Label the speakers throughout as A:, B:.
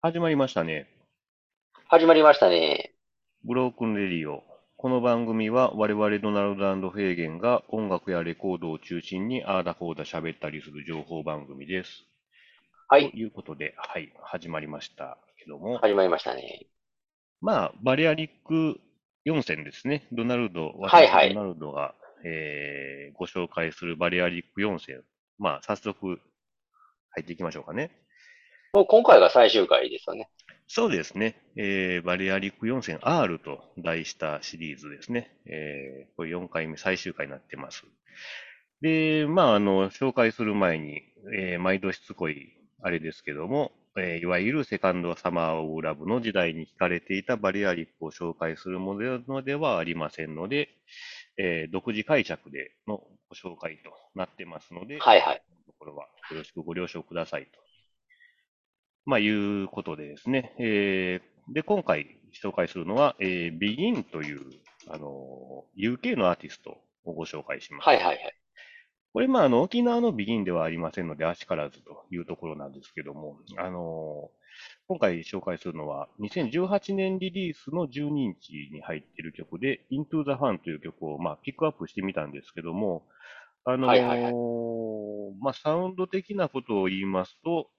A: 始まりましたね。
B: 始まりましたね。
A: ブロークンレディオ。この番組は我々ドナルドフェーゲンが音楽やレコードを中心にあーだこーだ喋ったりする情報番組です。
B: はい。
A: ということで、はい、始まりましたけども。
B: 始まりましたね。
A: まあ、バリアリック4選ですね。ドナルド、
B: はいはい。
A: ドナルドが、えー、ご紹介するバリアリック4選。まあ、早速、入っていきましょうかね。
B: もう今回が最終回ですよね。
A: そうですね。えー、バリアリック4戦 R と題したシリーズですね。えー、これ4回目最終回になってます。で、まあ、あの、紹介する前に、えー、毎度しつこいあれですけども、えー、いわゆるセカンドサマーオブラブの時代に聞かれていたバリアリックを紹介するものではありませんので、えー、独自解釈でのご紹介となってますので、
B: はいはい。
A: これはよろしくご了承くださいとまあ、いうことでですね。えー、で、今回紹介するのは、えー、Begin という、あの、UK のアーティストをご紹介します。
B: はいはいはい。
A: これ、まあ、あの、沖縄の Begin ではありませんので、あしからずというところなんですけども、あの、今回紹介するのは、2018年リリースの12日に入っている曲で、Into the Fun という曲を、まあ、ピックアップしてみたんですけども、あの
B: はいはいはい、
A: まあ、サウンド的なことを言いますと、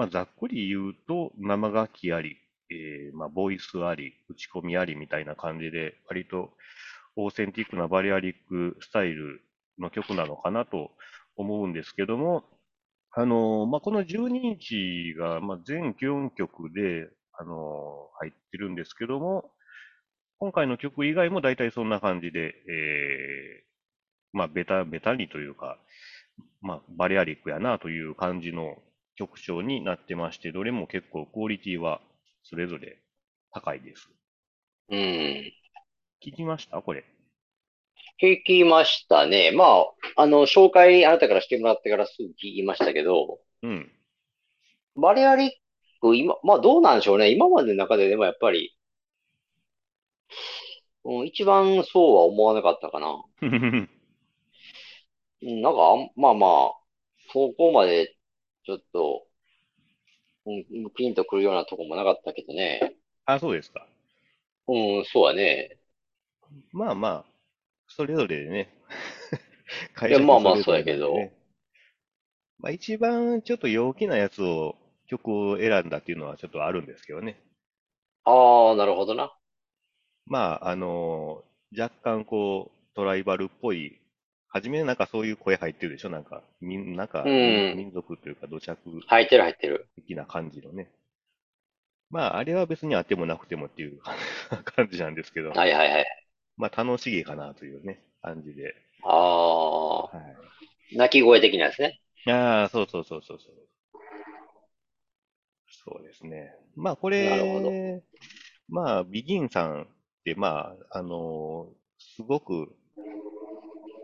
A: まあ、ざっくり言うと、生楽器あり、えー、まあ、ボイスあり、打ち込みありみたいな感じで、割とオーセンティックなバリアリックスタイルの曲なのかなと思うんですけども、あの、まあ、この12インチが、ま、全4曲で、あの、入ってるんですけども、今回の曲以外も大体そんな感じで、えー、まあ、ベタ、ベタにというか、まあ、バリアリックやなという感じの曲調になってまして、どれも結構クオリティはそれぞれ高いです。
B: うん。
A: 聞きました？これ。
B: 聞きましたね。まあ、あの、紹介あなたからしてもらってからすぐ聞きましたけど、
A: うん。
B: バレアリック、今、まあどうなんでしょうね。今までの中ででもやっぱり、うん、一番そうは思わなかったかな。うん、なんか、まあまあ、そこまでちょっと、うん、ピンとくるようなとこもなかったけどね。
A: あ、そうですか。
B: うん、そうはね。
A: まあまあ、それぞれでね、
B: いや、まあまあ、そうやけど。
A: まあ一番ちょっと陽気なやつを、曲を選んだっていうのはちょっとあるんですけどね。
B: ああ、なるほどな。
A: まあ、あの若干こう、トライバルっぽい初めなんかそういう声入ってるでしょ？なんか、みん、なんか、民族というか土着
B: 入ってる入ってる。
A: 的な感じのね。まあ、あれは別にあってもなくてもっていう 感じなんですけど、
B: はいはいはい。
A: まあ、楽しげかなというね、感じで。
B: ああ、はい。鳴き声的なですね。
A: ああ、そうそうそうそうそう。そうですね。まあ、これ、なるほど。まあ、ビギンさんって、まあ、あのすごく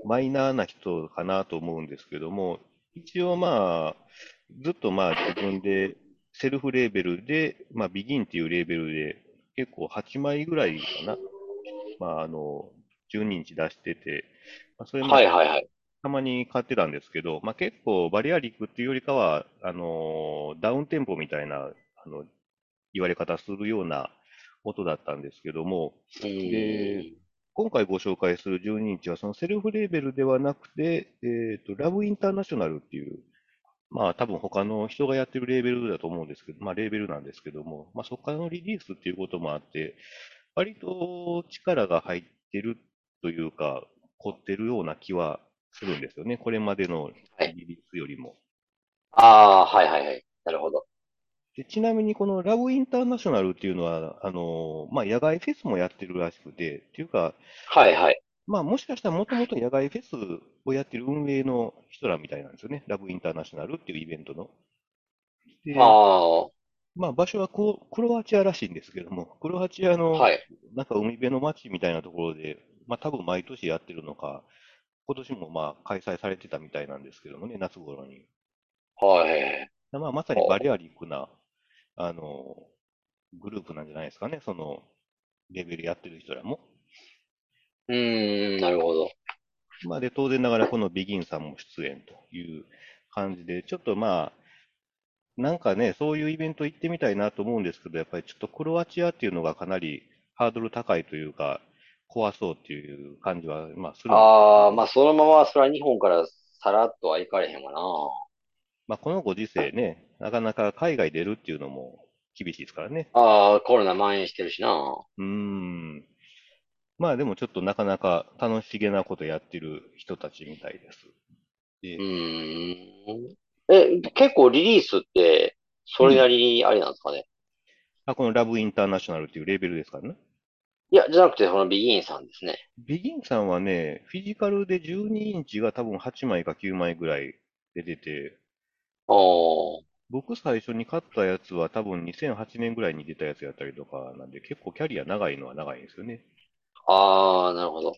A: マイナーな人かなと思うんですけども、一応まあ、ずっとまあ自分でセルフレーベルで、まあビギンっていうレーベルで結構8枚ぐらいかな。まああの、12インチ出してて、まあ、それもたまに買ってたんですけど、まあ結構バリアリックっていうよりかは、あの、ダウンテンポみたいな、あの、言われ方するような音だったんですけども、で、今回ご紹介する12日は、そのセルフレーベルではなくて、え、ー、と、ラブインターナショナルっていう、まあ多分他の人がやってるレーベルだと思うんですけど、まあレーベルなんですけども、まあそこからのリリースっていうこともあって、割と力が入ってるというか、凝ってるような気はするんですよね。これまでのリリースよりも。
B: ああ、はいはいはい。なるほど。
A: でちなみにこのラブインターナショナルっていうのは、あの、まあ、野外フェスもやってるらしくて、っていうか、
B: はいはい。
A: まあ、もしかしたらもともと野外フェスをやってる運営の人らみたいなんですよね。ラブインターナショナルっていうイベントの。
B: で、ああ。
A: まあ、場所はこクロアチアらしいんですけども、クロアチアの、
B: はい。
A: なんか海辺の街みたいなところで、まあ、多分毎年やってるのか、今年もまあ開催されてたみたいなんですけどもね、夏頃に。
B: はい。
A: まあ、まさにバリアリックなあの、グループなんじゃないですかね、その、レベルやってる人らも。
B: うーん、なるほど。
A: まあ、で、当然ながらこのビギンさんも出演という感じで、ちょっとまあ、なんかね、そういうイベント行ってみたいなと思うんですけど、やっぱりちょっとクロアチアっていうのがかなりハードル高いというか、怖そうっていう感じは、まあ、するんで
B: ああ、
A: ど、
B: まあそのままそれは日本からさらっとはいかれへんわな。
A: まあ、このご時世ね、なかなか海外出るっていうのも厳しいですからね。
B: ああ、コロナ蔓延してるしな。
A: うーん。まあ、でもちょっとなかなか楽しげなことやってる人たちみたいです。
B: う
A: で、
B: ーん。え、結構リリースって、それな
A: うん。
B: りにあれなんですかね？
A: あ、このラブインターナショナルっていうレベルですからね？
B: いや、じゃなくて、そのビギンさんですね。
A: ビギンさんはね、フィジカルで12インチが多分8枚か9枚ぐらい出てて、
B: ああ、
A: 僕最初に買ったやつは多分2008年ぐらいに出たやつやったりとかなんで、結構キャリア長いのは長いんですよね。
B: ああ、なるほど。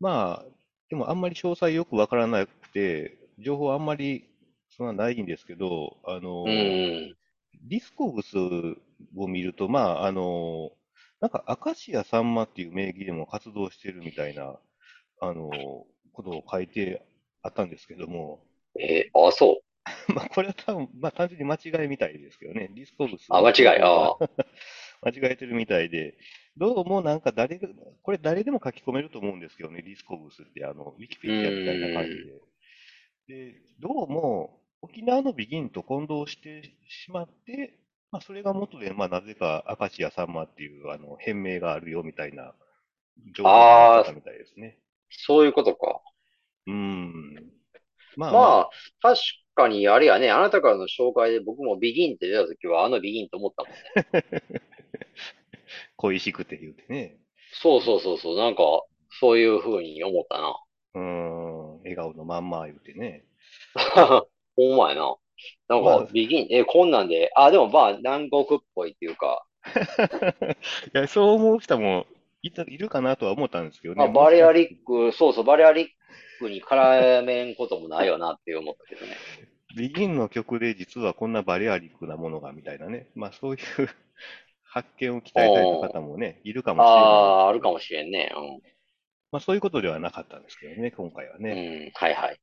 A: まあ、でもあんまり詳細よくわからなくて、情報あんまりそんなないんですけど、あ
B: う
A: の。ディスコグスを見ると、まあ、あの、なんかアカシアサンマっていう名義でも活動してるみたいな、あの、ことを書いてあったんですけども、
B: えー、あ、そう。
A: まあ、これは多分、まあ、単純に間違いみたいですけどね、ディスコグス
B: あ、
A: の
B: 間違い。
A: 間違えてるみたいで、どうもなんか誰が、これ誰でも書き込めると思うんですけどね、 Discogs って、あの、ウィキペ
B: う
A: ディアみたいな感じ。で。で、どうも沖縄のビギンと混同してしまって、まあ、それが元で、まあ、なぜかアカシアサンマっていう、あの、変名があるよみたいな情報になって
B: ああ、
A: たみたいですね。
B: そういうことか。
A: うーん。まあま
B: ま
A: あ、
B: あ、確かにあれやね、あなたからの紹介で僕もビギンって出たときはあのビギンと思ったもんね。
A: 恋しくて言うてね。
B: そうそうそうそう、なんか、そういう風に思ったな。
A: うーん、笑顔のまんま言うてね。
B: ほんまやな。なん
A: まあ、
B: か、ビギン、え、こんなんで、あ、でもまあ、南国っぽいっていうか、
A: いや、そう思う人もいた、いるかなとは思ったんですけど
B: まあ、バレアリック、そうそう、バレアリックに絡めんこともないよなって思ったけどね。
A: ビギンの曲で実はこんなバレアリックなものがみたいなね。まあそういう 発見を期待された
B: おー、
A: 方もね、いるかもしれない
B: ああ、あるかもしれんね。
A: まあそういうことではなかったんですけどね、今回は
B: うん。
A: ね。
B: うん、はいはい。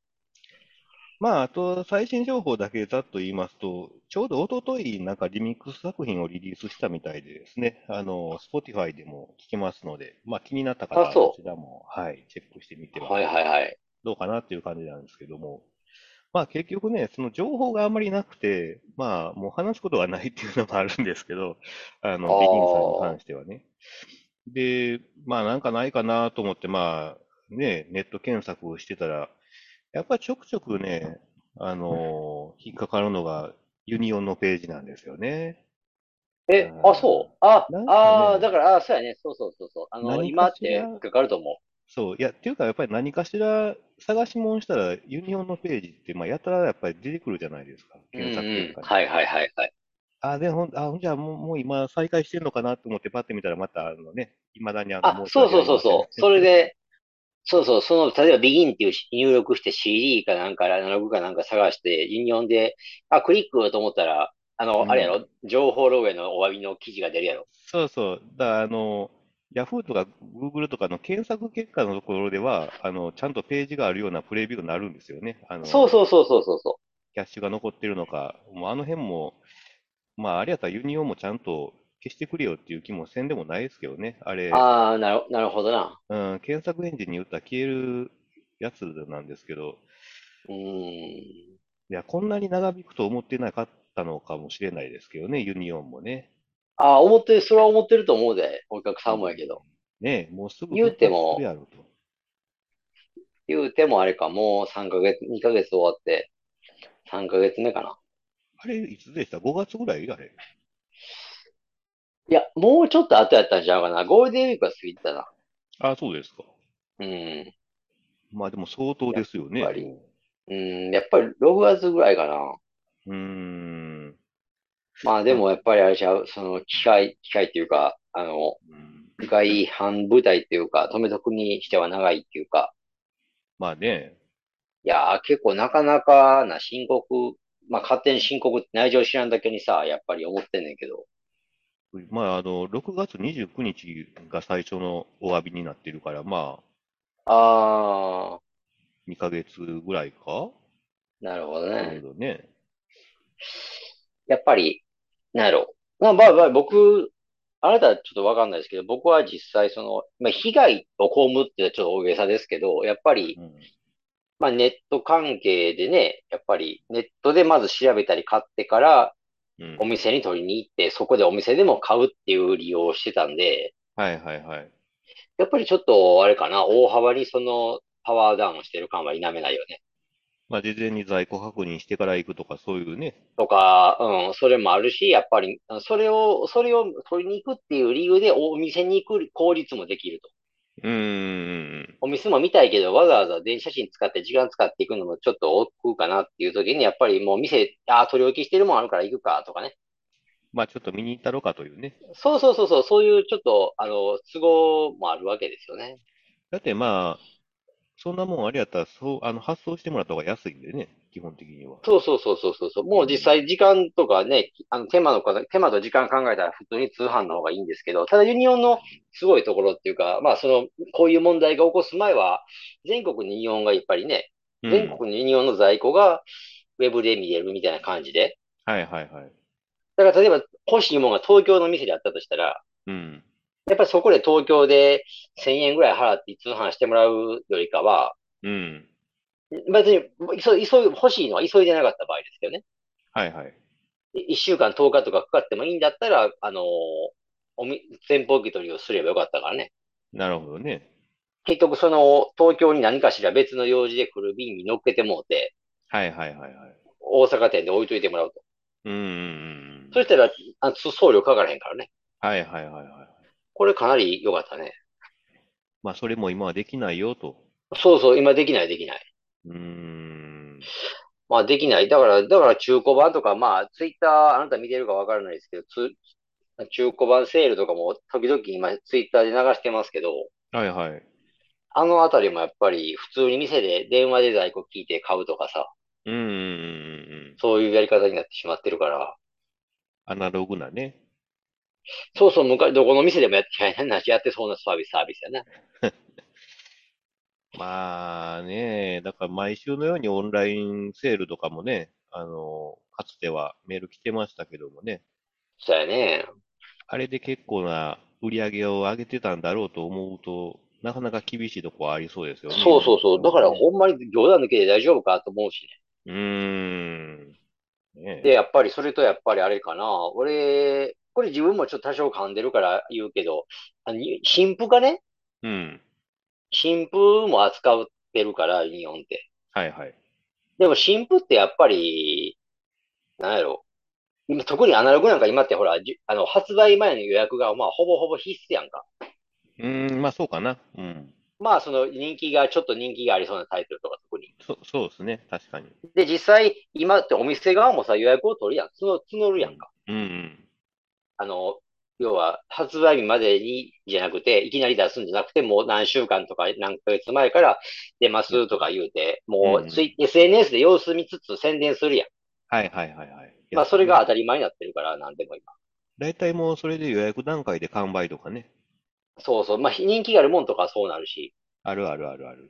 A: まああと最新情報だけざっと言いますと、ちょうど一昨日なんかリミックス作品をリリースしたみたいでですね、あの、Spotify でも聴けますので、まあ気になった方
B: あ、
A: はそ
B: そ
A: ちらも、はい、チェックしてみて
B: う。
A: は
B: はいはいはい。
A: どうかなっていう感じなんですけども、まあ結局ね、その情報があんまりなくて、まあもう話すことがないっていうのもあるんですけど、あ
B: あ
A: の、ビギンさんに
B: あ、
A: 関してはね。で、まあなんかないかなと思って、まあね、ネット検索をしてたら、やっぱりちょくちょくね、あの引っかかるのがユニオンのページなんですよね。
B: え、あ、
A: あ
B: そう？あ、
A: ーなんか
B: ああ、だ
A: ね、
B: から、あ、そうやね。そうそうそうそう。あの、
A: 何
B: 今って引っかかると思
A: そう、いや、っていうかやっぱり何かしら探し物したらユニオンのページって、まあやたらやっぱり出てくるじゃないですか。
B: う。うん
A: 検索
B: うん。
A: 結果に。
B: はいはいはいはい。
A: あ、で、ほん、あ、ほんじゃあもう、もう今再開してんのかなと思ってパッて見たらまたあのね、未だにあの
B: あ、そう。そうそうそう。それで、そうそう、その、例えばビギンっていう入力して CD かなんかアナログかなんか探して、ユニオンで、あ、クリックと思ったら、あ
A: う
B: の、あれや
A: ん。
B: ろ？情報漏洩のお詫びの記事が出るやろ？
A: そうそう。だからあの、Yahoo とか Google とかの検索結果のところでは、あの、ちゃんとページがあるようなプレビューになるんですよね。あ
B: そう
A: の、
B: そうそうそうそうそ
A: キャッシュが残ってるのか、もうあの辺も、まあ、あれやったらユニオンもちゃんと消してくれよっていう気もせんでもないですけどね。あ
B: う。
A: れ、
B: ああ、なる、なるほどな。
A: うん、検索エンジンに打ったら消えるやつなんですけど、
B: うーん。
A: いや、こんなに長引くと思ってなかったのかもしれないですけどね、ユニオンもね。
B: ああ、思ってる、それは思ってると思うで、お客
A: う
B: さんもやけど。
A: ん。ねえ、もうすぐ
B: 言うても。言うてもあれか、もう3ヶ月、2ヶ月終わって、3ヶ月目かな。
A: あれ、いつでした ?5 月ぐらい？あれ。
B: いや、もうちょっと後やったんちゃうかな。ゴールデンウィークは過ぎてたな。
A: あ、そうですか。
B: うん。
A: まあでも相当
B: やっ
A: ですよね、
B: ぱり。
A: も
B: うん、やっぱり6月ぐらいかな。
A: う。ん。
B: まあで
A: まあ、
B: もやっぱりあれちゃう、その機械、機械っていうか、あの、
A: うん、
B: 外反部隊っていうか、止めとくにしては長いっていうか、
A: まあね、
B: いやー結構なかなかな深刻、まあ勝手に深刻って内情知らんだけにさ、やっぱり思ってんねんけど。
A: まああの、6月29日が最初のお詫びになってるから、まあ、
B: あ
A: 2ヶ月ぐらいか？
B: ー、なるほど
A: ちょう
B: ね。
A: どね。
B: やっぱり、なんやろ。まあ、まあ、まあ、僕、あなたはちょっとわかんないですけど、僕は実際その、まあ、被害を被ってちょっと大げさですけど、やっぱり、
A: うん。
B: まあ、ネット関係でね、やっぱりネットでまず調べたり買ってから、
A: うん。
B: お店に取りに行って、そこでお店でも買うっていう利用をしてたんで、
A: はいはいはい。
B: やっぱりちょっと、あれかな、大幅にその、パワーダウンしてる感は否めないよね。
A: まあ、事前に在庫確認してから行くとか、そういうね。
B: とか、うん、それもあるし、やっぱり、それを、それを取りに行くっていう理由でお店に行く効率もできると。
A: うーん。
B: お店も見たいけど、わざわざ電子写真使って時間使っていくのもちょっと億劫かなっていう時に、やっぱりもう店、ああ、取り置きしてるもんあるから行くかとかね。
A: まあ、ちょっと見に行ったろかというね。
B: そうそうそうそう、そういうちょっと、あの、都合もあるわけですよね。
A: だってまあ、そんなもんあれやったら、そう、あの、発送してもらった方が安いんでね、基本的には。
B: そうそうそうそうそうそう。もう実
A: うん。
B: 際時間とかね、あの手間のか、手間と時間考えたら普通に通販の方がいいんですけど、ただユニオンのすごいところっていうか、まあその、こういう問題が起こす前は、全国にユニオンがやっぱりね、全
A: うん。
B: 国にユニオンの在庫がウェブで見れるみたいな感じで。
A: はいはいはい。
B: だから例えば欲しいものが東京の店であったとしたら、
A: うん。
B: やっぱりそこで東京で1000円ぐらい払って通販してもらうよりかは、
A: うん。
B: 別に急い、急い、欲しいのは急いでなかった場合ですけどね。
A: はいはい。
B: 一週間10日とかかかってもいいんだったら、あのーおみ、先方受け取りをすればよかったからね。
A: なるほどね。
B: 結局その、東京に何かしら別の用事で来る便に乗っけてもうて、
A: はいはいはいはい。
B: 大阪店で置いといてもらうと。
A: うんうんうんうん。
B: そしたら、あ送料かからへんからね。
A: はいはいはいはい。
B: これかなり良かったね。
A: まあ、それも今はできないよと。
B: そうそう、今できないできない。
A: うーん。
B: まあできない。だから、だから中古版とか、まあツイッターあなた見てるかわからないですけど、つ中古版セールとかも時々今ツイッターで流してますけど、
A: はいはい。
B: あのあたりもやっぱり普通に店で電話で在庫聞いて買うとかさ、
A: うんうんうんうんうん。
B: そういうやり方になってしまってるから、
A: アナログなね。
B: そうそう、昔、どこの店でもやって、やってそうなサービス、サービスやね。
A: まあね、だから毎週のようにオンラインセールとかもね、あの、かつてはメール来てましたけどもね、
B: そうやね。
A: あれで結構な売り上げを上げてたんだろうと思うと、なかなか厳しいとこはありそうですよね、
B: そうそうそう。だから。ほんまに冗談抜きで大丈夫かと思うしね。
A: うーん。
B: で、
A: ね
B: やっぱりそれとやっぱりあれかな。俺、これ自分もちょっと多少噛んでるから言うけど、あの新婦がね、
A: うん。
B: 新婦も扱ってるから、日本って。
A: はいはい。
B: でも新婦ってやっぱり、なんやろ。今、特にアナログなんか今ってほら、じあの、発売前の予約がまあほぼほぼ必須やんか。
A: うーん、まあそうかな。うん。
B: まあその人気が、ちょっと人気がありそうなタイトルとか特に。
A: そ、そうですね。確かに。
B: で、実際、今ってお店側もさ、予約を取るやん。募募る
A: うん。
B: やんか。
A: うんうん。
B: あの、要は、発売日までに、じゃなくて、いきなり出すんじゃなくて、もう何週間とか何ヶ月前から出ますとか言うて、もうツイ、
A: ん。
B: SNS で様子見つつ宣伝するやん。
A: はいはいはいはい。や
B: まあ、それが。当たり前になってるから、なんでも今。
A: 大体もうそれで予約段階で完売とかね。
B: そうそう。まあ、人気があるもんとかはそうなるし。
A: あるあるあるある。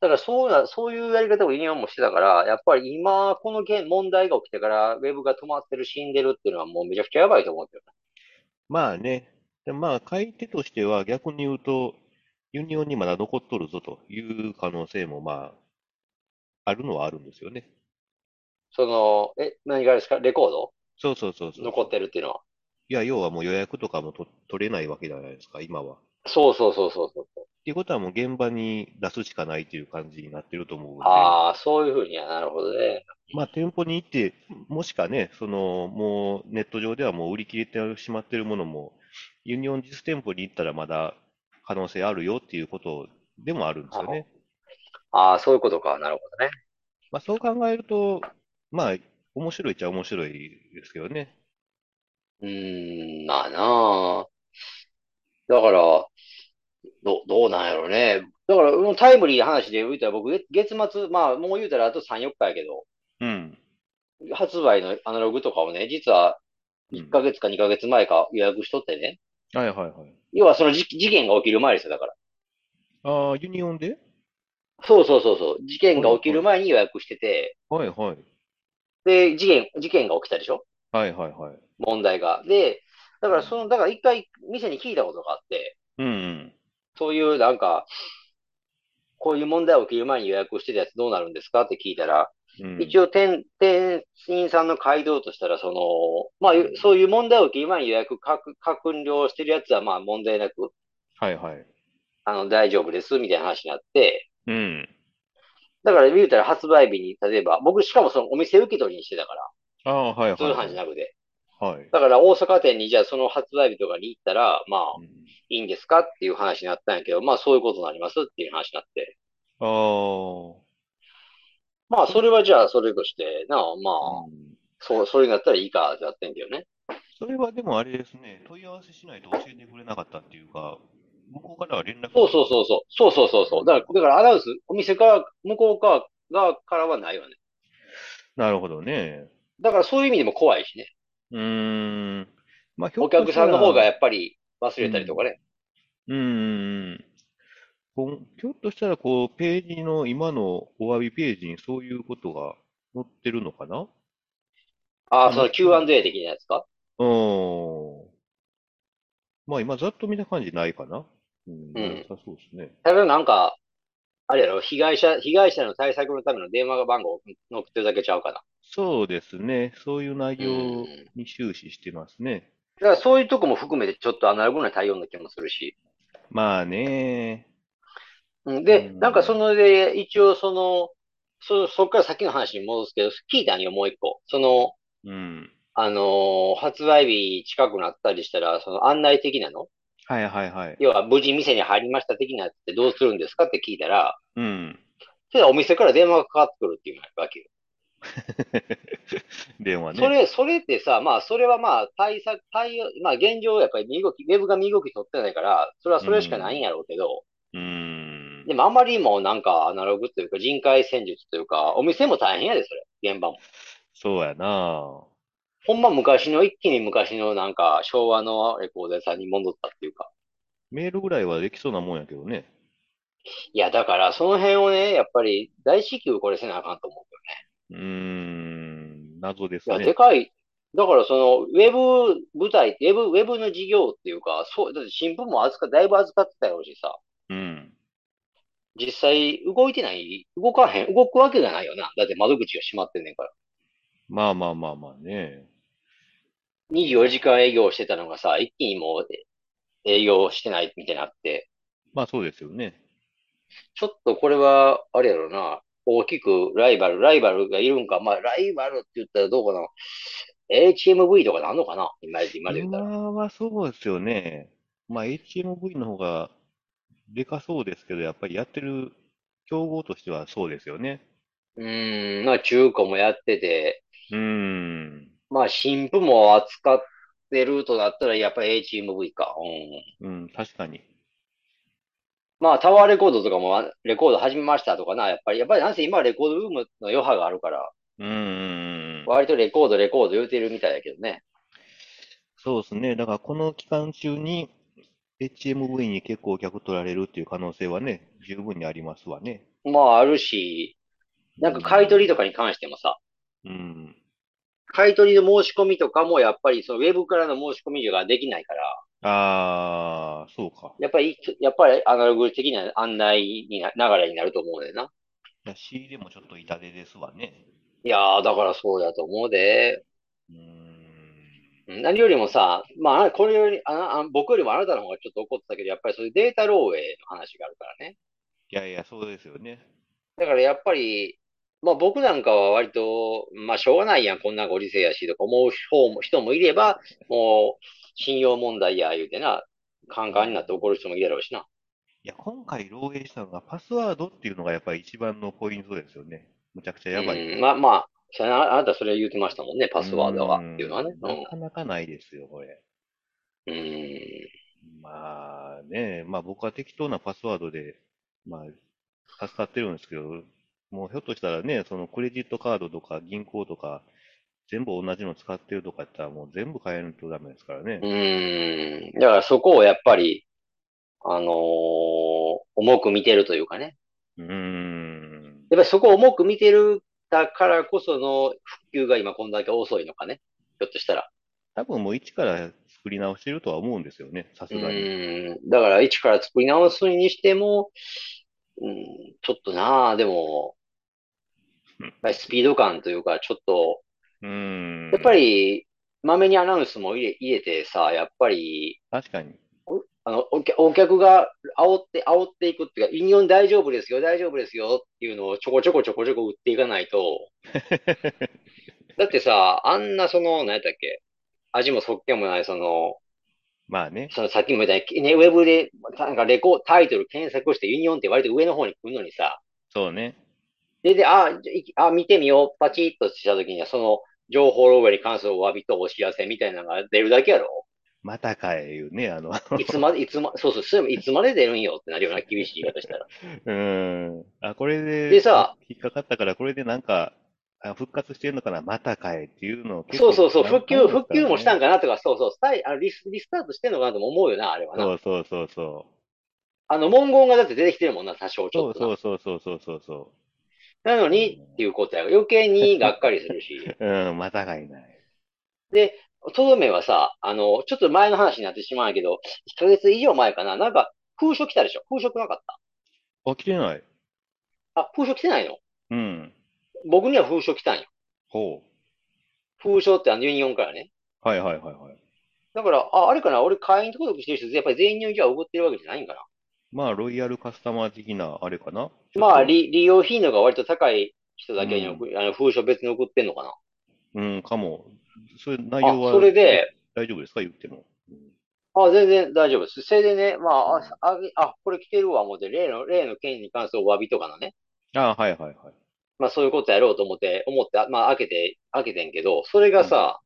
B: だからそうな、そういうやり方をユニオンもしてたから、やっぱり今、この件、問題が起きてから、ウェブが止まってる、死んでるっていうのはもうめちゃくちゃやばいと思うけどね。
A: まあね。でまあ買い手としては逆に言うと、ユニオンにまだ残っとるぞという可能性もまあ、あるのはあるんですよね。
B: その、え、何がですか？レコード？
A: そうそうそうそう
B: 残っ。てるっていうのは。
A: いや、要はもう予約とかもと取れないわけじゃないですか、今は。
B: そうそうそうそうそう。
A: っていうことはもう現場に出すしかないという感じになってると思うんで、
B: ああ、そういうふうにはなるほどね。
A: まあ店舗に行って、もしかね、そのもうネット上ではもう売り切れてしまってるものも、ユニオン実店舗に行ったらまだ可能性あるよっていうことでもあるんですよね。
B: ああ、そういうことか。なるほどね。
A: まあそう考えると、まあ面白いっちゃ面白いですけどね。
B: うーん、まあなあ。だから、ど、どうなんやろうね。だから、タイムリーな話で言うたら僕、月月末、まあ、もう言うたらあと3、4日やけど、
A: うん。
B: 発売のアナログとかをね、実は1
A: うん。
B: ヶ月か2ヶ月前か予約しとってね。
A: はいはいはい。
B: 要はその事、事件が起きる前ですよ、だから。
A: ああ、ユニオンで？
B: そうそうそうそう。事件が起きる。前に予約してて、
A: はいはい。
B: で、事件、事件が起きたでしょ？
A: はいはいはい。
B: 問題が。で、だからその、だから一回店に聞いたことがあって、
A: うんうん。
B: そういうなんか、こういう問題起きる前に予約してたやつどうなるんですかって聞いたら、
A: うん、
B: 一応店、店員さんの回答としたら、その、まあ、そういう問題起きる前に予約確確了してるやつはまあ問題なく、
A: はいはい。
B: あの、大丈夫です、みたいな話になって、
A: うん。
B: だから言うたら発売日に、例えば、僕しかもそのお店受け取りにしてたから、
A: ああ、はいはい。
B: 通販じゃなくて。
A: はい。
B: だから大阪店にじゃあその発売日とかに行ったら、まあ、
A: うん
B: いいんですかっていう話になったんやけど、まあそういうことになりますっていう話になって。
A: ああ。
B: まあそれはじゃあそれとして、なあ、まあ、
A: うん
B: そう、それになったらいいかってなってんけどね。
A: それはでもあれですね、問い合わせしないと教えてくれなかったっていうか、向こうからは連絡
B: そうそうそうそう。そうそうそうそう。だから、だからアナウンス、お店から、向こう側側からはないよね。
A: なるほどね。
B: だからそういう意味でも怖いしね。
A: うーん。まあ、
B: お客さんの方がやっぱり忘れたりとかね。
A: うーん。こんひょっとしたら、こう、ページの、今のお詫びページにそういうことが載ってるのかな？
B: ああ、
A: うん
B: その Q&A 的なやつか？
A: うーん。まあ、今、ざっと見た感じないかなうん、
B: うん
A: なさそうですね。
B: ただなんか、あれやろ、被害者、被害者の対策のための電話番号を載ってるだけちゃうかな。
A: そうですね。そういう内容
B: うん
A: に終始してますね。
B: だからそういうとこも含めてちょっとアナログな対応な気もするし。
A: まあね。
B: うんで、
A: うん
B: なんかそので、一応その、そ、そっから先の話に戻すけど、聞いたんよ、もう一個。その、
A: うん。
B: あのー発売日近くなったりしたら、その案内的なの？
A: はいはいはい。
B: 要は無事店に入りました的なやつってどうするんですかって聞いたら、
A: うん。
B: それはお店から電話がかかってくるっていうわけよ。
A: 電話ね。
B: それ、それってさ、まあ、それはまあ、対策、対応、まあ、現状やっぱり身動き、ウェブが身動き取ってないから、それはそれしかないんやろうけど、
A: うーん。
B: でもあまりにもなんかアナログというか人海戦術というか、お店も大変やで、それ。現場も。
A: そうやな。
B: ほんま昔の、一気に昔のなんか昭和のレコード屋さんに戻ったっていうか。
A: メールぐらいはできそうなもんやけどね。
B: いや、だからその辺をね、やっぱり大至急これせなあかんと思うよね。
A: うーん。謎です
B: いや、
A: ね。
B: でかい。だからその、ウェブ舞台、ウェブ、ウェブの事業っていうか、そう、だって新聞も預か、だいぶ預かってたやろうしさ。
A: うん。
B: 実際動いてない、動かへん、動くわけがないよな。だって窓口が閉まってんねんから。
A: まあまあまあまあね。
B: 24時間営業してたのがさ、一気にもうえ営業してないみたいになって、
A: まあそうですよね。
B: ちょっとこれは、あれやろな、大きくライバル、ライバルがいるんか、まあライバルって言ったらどうかな。HMV とかなんのかな？今、今で言ったら。
A: 今はそうですよね。まあ HMV の方がでかそうですけど、やっぱりやってる競合としてはそうですよね。
B: うーん、まあ中古もやってて、
A: うーん。
B: まあ新婦も扱ってるとなったらやっぱり HMV か。うん。
A: うん、確かに。
B: まあタワーレコードとかもあレコード始めましたとかな、やっぱり、やっぱりなんせ今レコードブームの余波があるから、
A: うーん。
B: 割とレコードレコード言うてるみたいだけどね。
A: そうですね。だからこの期間中に HMV に結構お客取られるっていう可能性はね、十分にありますわね。
B: まああるし、なんか買い取りとかに関してもさ、
A: うん。
B: 買い取りの申し込みとかもやっぱりそのウェブからの申し込みができないから、
A: ああ、そうか。
B: やっぱり、やっぱりアナログ的な案内にな、流れになると思うねんな。
A: いや仕入れもちょっと痛手ですわね。
B: いやー、だからそうだと思うで。
A: うーん。
B: うん何よりもさ、まあ、これより、あ、あ僕よりもあなたの方がちょっと怒ってたけど、やっぱりそういうデータ漏洩の話があるからね。
A: いやいや、そうですよね。
B: だからやっぱり、まあ僕なんかは割と、まあしょうがないやん、こんなご時世やしとか思う方も、人もいれば、もう信用問題や言うてな、カンカンになって怒る人もいるやろうしな。
A: いや、今回漏洩したのがパスワードっていうのがやっぱり一番のポイントですよね。むちゃくちゃやばい。
B: うん、まあまあ、それああなたそれ言ってましたもんね、パスワードはっていうのはね。
A: なかなかないですよ、これ。
B: うん。うん。
A: まあね、まあ僕は適当なパスワードで、まあ、助かってるんですけど、もうひょっとしたらね、そのクレジットカードとか銀行とか、全部同じの使ってるとかやったらもう全部変えるとダメですからね。
B: うん。だからそこをやっぱり、あのー重く見てるというかね。
A: うーん。
B: やっぱりそこを重く見てるたからこその復旧が今こんだけ遅いのかね。ひょっとしたら。
A: 多分もう一から作り直してるとは思うんですよね、さす
B: う
A: がに。
B: ーん。だから一から作り直すにしても、うん、ちょっとなあ、でも、ぱりスピード感というか、ちょっと、
A: うーん。
B: やっぱり、まめにアナウンスも入れ、入れてさ、やっぱり、
A: 確かに。
B: あの、お客お客が煽って、煽っていくっていうか、ユニオン大丈夫ですよ、大丈夫ですよっていうのをちょこちょこちょこちょこ売っていかないと、だってさ、あんなその、何やったっけ、味もそっけもない、その、
A: まあね。
B: そのさっきも言ったように、ね、ウェブで、なんかレコ、タイトル検索してユニオンって割と上の方に来るのにさ、
A: そうね。
B: で、で、あ、あ、見てみよう、パチッとした時には、その、情報漏洩に関するお詫びとお知らせみたいなのが出るだけやろ
A: またかえいうね、あの、
B: いつまで、いつま、そうそう、いつまで出るんよってなるような厳しい言い方したら。
A: うーん。あ、これで、
B: でさ
A: 引っかかったから、これでなんか、あ、復活してるのかな、またかえっていうのを結構
B: そうそうそう、復旧、復旧もしたん
A: か
B: かなとか、そうそう、スタイ、あリス、リスタートしてんのかなとも思うよな、あれはな。
A: そうそうそうそう。
B: あの、文言がだって出てきてるもんな、多少ち
A: そう
B: ょっとな。
A: そうそうそうそうそ
B: なのに、っていうことや。余計にがっかりするし。
A: う。うん、またがいない。
B: で、とどめはさ、あの、ちょっと前の話になってしまうんやけど、1ヶ月以上前かな、なんか、封書来たでしょ封書来なかっ
A: あ、来てない。
B: た。あ、封書来てないの？
A: うん。
B: 僕には封書来たんよ。
A: ほ
B: 封書ってあのユニオンからね。
A: う。はいはいはいはい。
B: だから、あ、あれかな？俺会員登録してる人、やっぱり全員にじゃあ送ってるわけじゃないんかな
A: まあ、ロイヤルカスタマー的な、あれかな？
B: まあ、利、利用頻度が割と高い人だけに送あの封書別に送ってんのかな？
A: とうん、かも。それ、内容
B: あ、
A: は
B: それで、
A: 大丈夫ですか？言っても。うん
B: あ、全然大丈夫です。それでね、まあ、あ、あ、あこれ来てるわ思って、例の、例の件に関するお詫びとかのね。
A: あはいはいはい。
B: まあそういうことやろうと思って、思って、あまあ開けて、開けてんけど、それがさ、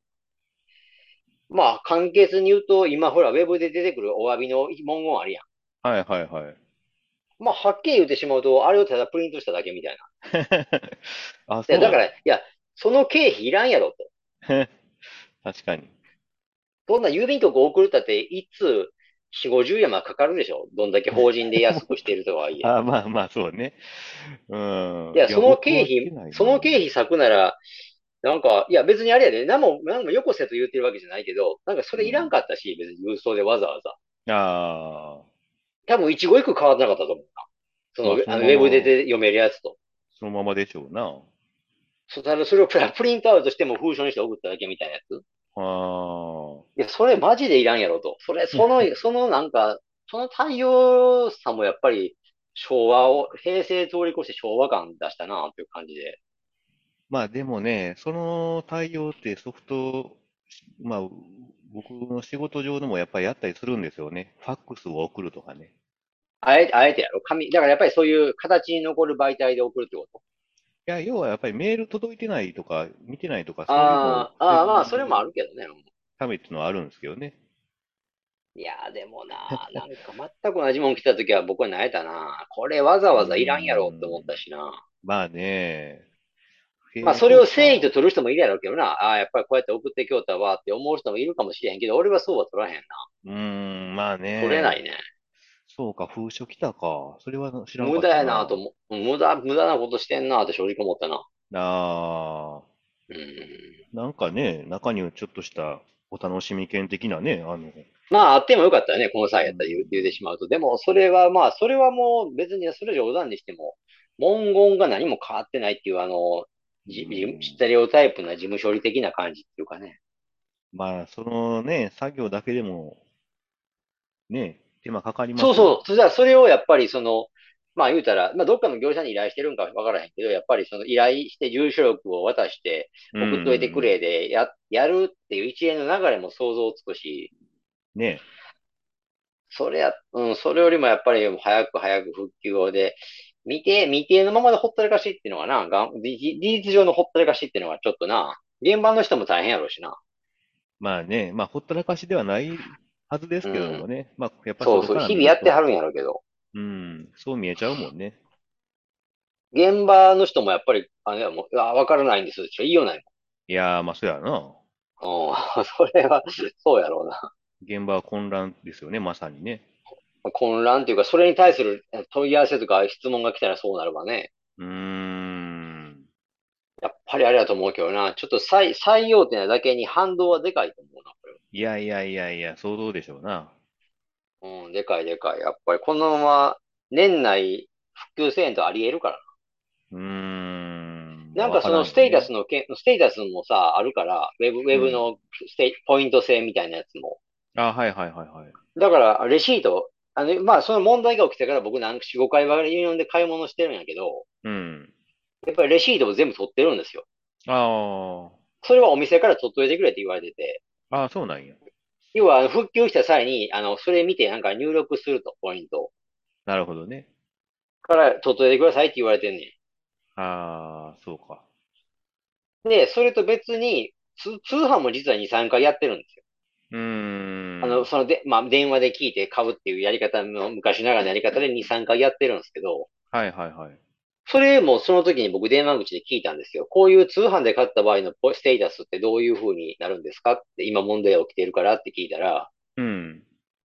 B: まあ簡潔に言うと、今ほら、ウェブで出てくるお詫びの文言あるやん。
A: はいはいはい。
B: まあはっきり言ってしまうと、あれをただプリントしただけみたいな。
A: あ、
B: いや、
A: そう。
B: だから、いや、その経費いらんやろと。
A: 確かに。
B: そんな郵便局送るったって、いつ、4、50円はかかるでしょどんだけ法人で安くしてるとはいえ。
A: あまあまあ、そうね。うん。
B: いや、その経費その経費割くなら、なんか、いや別にあれやで、何も、何もよこせと言ってるわけじゃないけど、なんかそれいらんかったし、別に郵送でわざわざ。
A: ああ、
B: 多分一語一句変わってなかったと思うな。その、あのウ
A: まあその
B: ェブでで読めるやつと。
A: そのままでしょうな。
B: そただそれをプラプリントアウトしても封書にして送っただけみたいなやつ。
A: あ
B: いや、それマジでいらんやろと。それ、その、そのなんか、その対応さもやっぱり昭和を、平成通り越して昭和感出したなっていう感じで。
A: まあでもね、その対応ってソフト、まあ僕の仕事上でもやっぱりやったりするんですよね。ファックスを送るとかね。
B: あえて、あえてやろ紙、だからやっぱりそういう形に残る媒体で送るってこと？
A: いや、要はやっぱりメール届いてないとか、見てないとか、そういうのを
B: ああ、ああ、まあ、それもあるけどね。
A: ためっていうのはあるんですけどね。
B: いやー、でもな、なんか全く同じもん来た時は僕は泣いたな。これわざわざいらんやろって思ったしな。
A: まあね。
B: まあ、それを誠意と取る人もいるやろうけどな。ああ、やっぱりこうやって送ってきよったわって思う人もいるかもしれへんけど、俺はそうは取らへんな。
A: うーん、まあね。
B: 取れないね。
A: そうか、封書来たか。それは知らなかった
B: 無駄やなと。無駄、無駄なことしてんなって正直思ったな。
A: ああ、
B: うん。
A: なんかね、中にはちょっとしたお楽しみ券的なね、あの、
B: まあ、あってもよかったよね、この際やったら言うてしまうと。でも、それはまあ、それはもう別にそれ冗談にしても、文言が何も変わってないっていう、あの、ステレオタイプな事務処理的な感じっていうかね。
A: まあ、そのね、作業だけでも、ね、手間かかります
B: そうそう。そしたらそれをやっぱりその、まあ言うたら、まあどっかの業者に依頼してるんかわからへんけど、やっぱりその依頼して住所力を渡して
A: うん。
B: 送っといてくれでや、やるっていう一連の流れも想像つくし、
A: ね。
B: それや、うん、それよりもやっぱり早く早く復旧をで、未定、未定のままでほったらかしっていうのはな、がん事事実上のほったらかしっていうのはちょっとな、現場の人も大変やろうしな。
A: まあね、まあ、ほったらかしではないはずですけれどもね。まあ、やっぱ
B: そうそう、日々やってはるんやろうけど、
A: うん、そう見えちゃうもんね。
B: 現場の人もやっぱり、あの、もう、あ、わからないんです。ちょ、言いようない
A: いやー、まあ、そうやな。
B: もん。うん、それは、そうやろうな。
A: 現場は混乱ですよね、まさにね。
B: 混乱っていうか、それに対する問い合わせとか質問が来たらそうなるわね。
A: うーん。
B: やっぱりあれだと思うけどな。ちょっと最、最要点なだけに反動はでかいと思うな、これ
A: いやいやいやいや、相当でしょうな。
B: は。うん、でかいでかい。やっぱりこのまま年内復旧せんとあり得るから
A: うーん。
B: な。なん
A: わ
B: かそのステー。タスのけ、ステータスもさ、あるから、ウェブ、ウェブ
A: うん。
B: のステ、ポイント制みたいなやつも。
A: あ、はいはいはいはい。
B: だから、レシート、あの、まあ、その問題が起きてから僕何、4、5回はユニオンで買い物してるんやけど、
A: うん。
B: やっぱりレシートを全部取ってるんですよ。
A: あ
B: それはお店から取っといてくれって言われてて、
A: あ。ああ、そうなんや。
B: 要は、復旧した際に、あの、それ見てなんか入力すると、ポイントを。
A: なるほどね。
B: から取っといてくださいって言われてんね
A: ああ、そうか。
B: ん。で、それと別に、通通販も実は2、3回やってるんですよ。
A: うー
B: あの、
A: ん。
B: そので、まあ、電話で聞いて買うっていうやり方の、昔ながらのやり方で2、3回やってるんですけど、
A: はいはいはい。
B: それもその時に僕電話口で聞いたんですよ。こういう通販で買った場合のポステータスってどういう風になるんですかって今問題が起きてるからって聞いたら、
A: うん。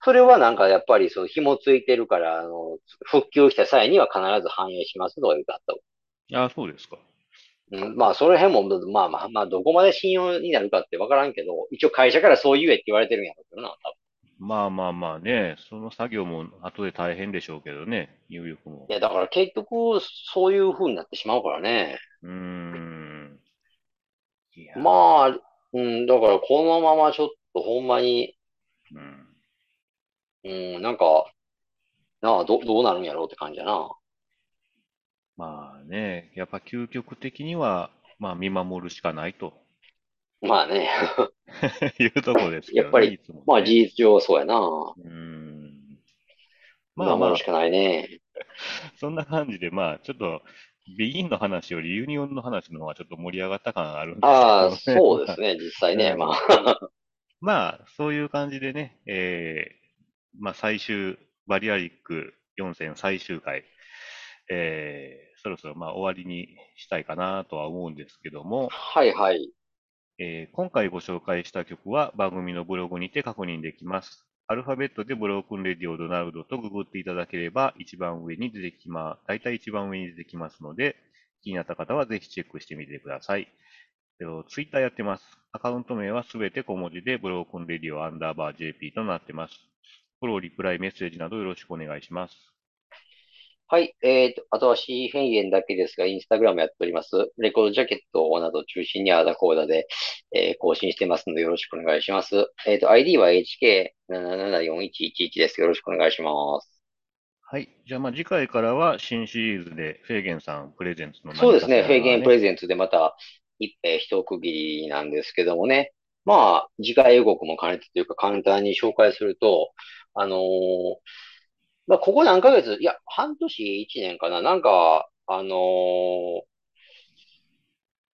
B: それはなんかやっぱりその紐ついてるから、あの、復旧した際には必ず反映しますとか言うてあった。
A: ああ、そうですか。
B: うん、まあ、その辺も、まあまあ、まあ、どこまで信用になるかってわからんけど、一応会社からそう言えって言われてるんやろうけどな、多分。
A: まあまあまあね、その作業も後で大変でしょうけどね、入力も。
B: いや、だから結局、そういう風になってしまうからね。
A: うーん。
B: まあ、うん、だからこのままちょっとほんまに、
A: うん。
B: うん、なんか、なあ、ど、どうなるんやろうって感じやな。
A: まあね、やっぱ究極的には、まあ見守るしかないと
B: まあね、
A: いうところですけどね、
B: やっぱり、
A: いつも
B: まあ事
A: ね。
B: 実上そうやな。
A: うーん。まあまあ、
B: 守るしかないね。
A: そんな感じで、まあちょっと、ビギンの話よりユニオンの話の方がちょっと盛り上がった感あるんです
B: ああ、
A: けどね。
B: そうですね、実際ね。
A: うん
B: まあ、
A: まあ、そういう感じでね、えー、まあ最終、バリアリック4戦最終回、えー、そろそろまあ終わりにしたいかなとは思うんですけども、
B: はいはい。
A: えー今回ご紹介した曲は番組のブログにて確認できます。アルファベットでブロークンレディオドナルドとググっていただければ一番上に出てきま、大体一番上に出てきますので、気になった方はぜひチェックしてみてください。ツイッターやってます。アカウント名はすべて小文字でブロークンレディオアンダーバー JP となってます。フォロー、リプライ、メッセージなどよろしくお願いします。
B: はい。えっと、あとは C 変幻だけですが、インスタグラムやっております。レコードジャケットなど中心にアーダコーダで、えー更新してますのでよろしくお願いします。えっと、ID は HK774111 です。よろしくお願いします。
A: はい。じゃあまあ次回からは新シリーズでフェーゲンさんプレゼンツの
B: そうですね。フェーゲンプレゼンツでまた、いえー一区切りなんですけどもね。まあ、次回予告も兼ねてというか簡単に紹介すると、あのーまあ、ここ何ヶ月、いや、半年、一年かな？なんか、あのー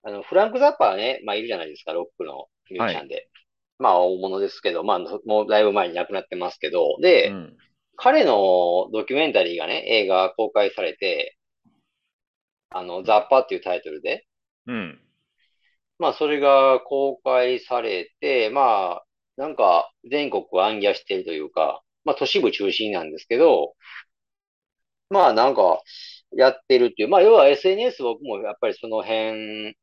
B: あの、フランク・ザッパーね、まあ、いるじゃないですか、ロックのミュージシャンで。まあ、大物ですけど、まあ、もうだいぶ前に亡くなってますけど、で、
A: うん。
B: 彼のドキュメンタリーがね、映画公開されて、あの、ザッパーっていうタイトルで、
A: うん。
B: まあ、それが公開されて、まあ、なんか、全国を暗記しているというか、まあ、都市部中心なんですけど、まあ、なんか、やってるっていう、まあ、要は SNS 僕もやっぱりその辺、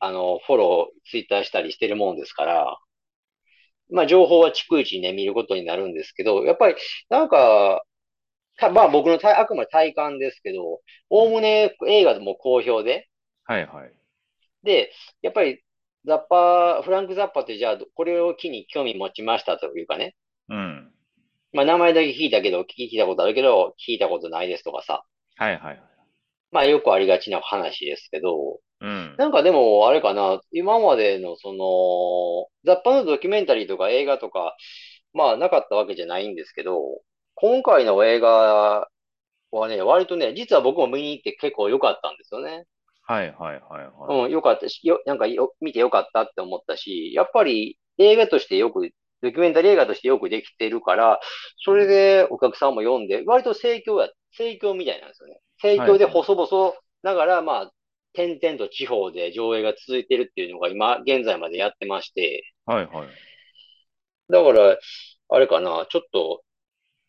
B: あの、フォロー、ツイッターしたりしてるもんですから、まあ、情報は逐一ね、見ることになるんですけど、やっぱり、なんか、たまあ僕の体あくまで体感ですけど、おおむね映画でも好評で、
A: はいはい。
B: で、やっぱり、ザッパー、フランク・ザッパーってじゃあ、これを機に興味持ちましたというかね。
A: うん。
B: まあ、名前だけ聞いたけど、聞いたことあるけど、聞いたことないですとかさ。
A: はいはい。
B: まあ、よくありがちな話ですけど、
A: うん。
B: なんかでも、あれかな、今までのその、ザッパのドキュメンタリーとか映画とか、まあ、なかったわけじゃないんですけど、今回の映画はね、割とね、実は僕も見に行って結構良かったんですよね。
A: はいはいはいはい。
B: うん、良かったし、よ、なんかよ、見て良かったって思ったし、やっぱり映画としてよく、ドキュメンタリー映画としてよくできてるから、それでお客さんも読んで、割と盛況や、盛況みたいなんですよね。盛況で細々ながら、まあ、点々と地方で上映が続いてるっていうのが今、現在までやってまして、
A: はいはい。
B: だから、あれかな、ちょっと、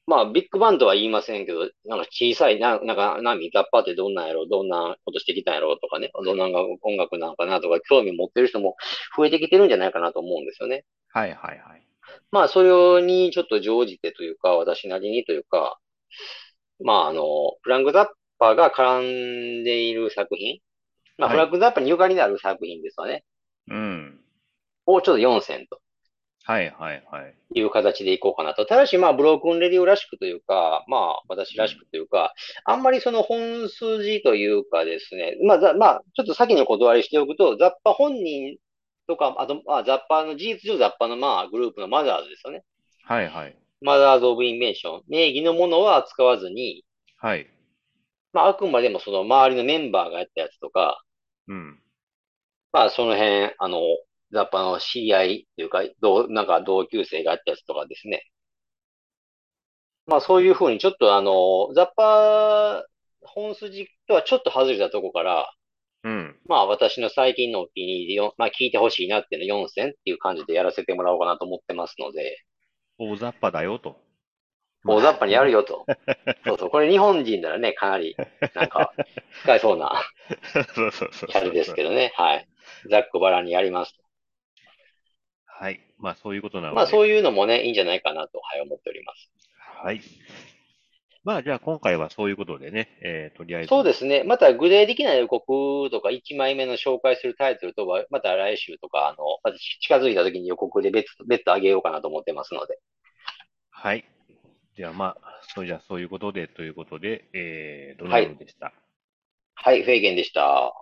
B: まあ、ビッグバンドは言いませんけど、なんか小さい、な、なんか、何、ザッパーってどんなんやろどんなことしてきたんやろとかね、どんな音楽なのかなとか、興味持ってる人も増えてきてるんじゃないかなと思うんですよね。
A: はいはいはい。
B: まあ、それにちょっと乗じてというか、私なりにというか、まあ、あの、フランク・ザッパーが絡んでいる作品、まあ、
A: はい
B: フランク・ザッパーにゆかりのある作品ですわね。
A: うん。
B: をちょっと4選と
A: はいはいはい。
B: いう形でいこうかなと。ただし、まあ、ブロークンレディオらしくというか、まあ、私らしくというか、あんまりその本筋というかですね、まあ、ざまあ、ちょっと先にお断りしておくと、ザッパ本人とか、あと、まあ、ザッパの、事実上ザッパの、まあ、グループのマザーズですよね。
A: はいはい。
B: マザーズ・オブ・インベンション。名義のものは扱わずに、
A: はい。
B: まあ、あくまでもその周りのメンバーがやったやつとか、
A: うん。
B: まあ、その辺、あの、ザッパの知り合いっていうか、同、なんか同級生がやったやつとかですね。まあ、そういうふうにちょっとあの、ザッパ本筋とはちょっと外れたとこから、
A: うん。
B: まあ、私の最近のお気に入りを、まあ、聞いてほしいなっていうの4選っていう感じでやらせてもらおうかなと思ってますので、
A: 大雑把だよと。
B: 大雑把にやるよと。そうそう。これ日本人ならね、かなり、なんか、使えそうな
A: そうそうそう
B: キャラですけどね。はい。ざっくばらんにやりますと。
A: はい。まあそういうことなので。
B: まあ、そういうのもね、いいんじゃないかなと、はい、思っております。
A: はい。まあじゃあ今回はそういうことでね、えー、とりあえず。
B: そうですね。また具体的な予告とか1枚目の紹介するタイトルとは、また来週とか、あの、また近づいた時に予告で別、別途あげようかなと思ってますので。
A: はい。じゃあまあ、それじゃあそういうことで、ということで、えー、ドナルドでした？
B: はい、フェーゲンでした。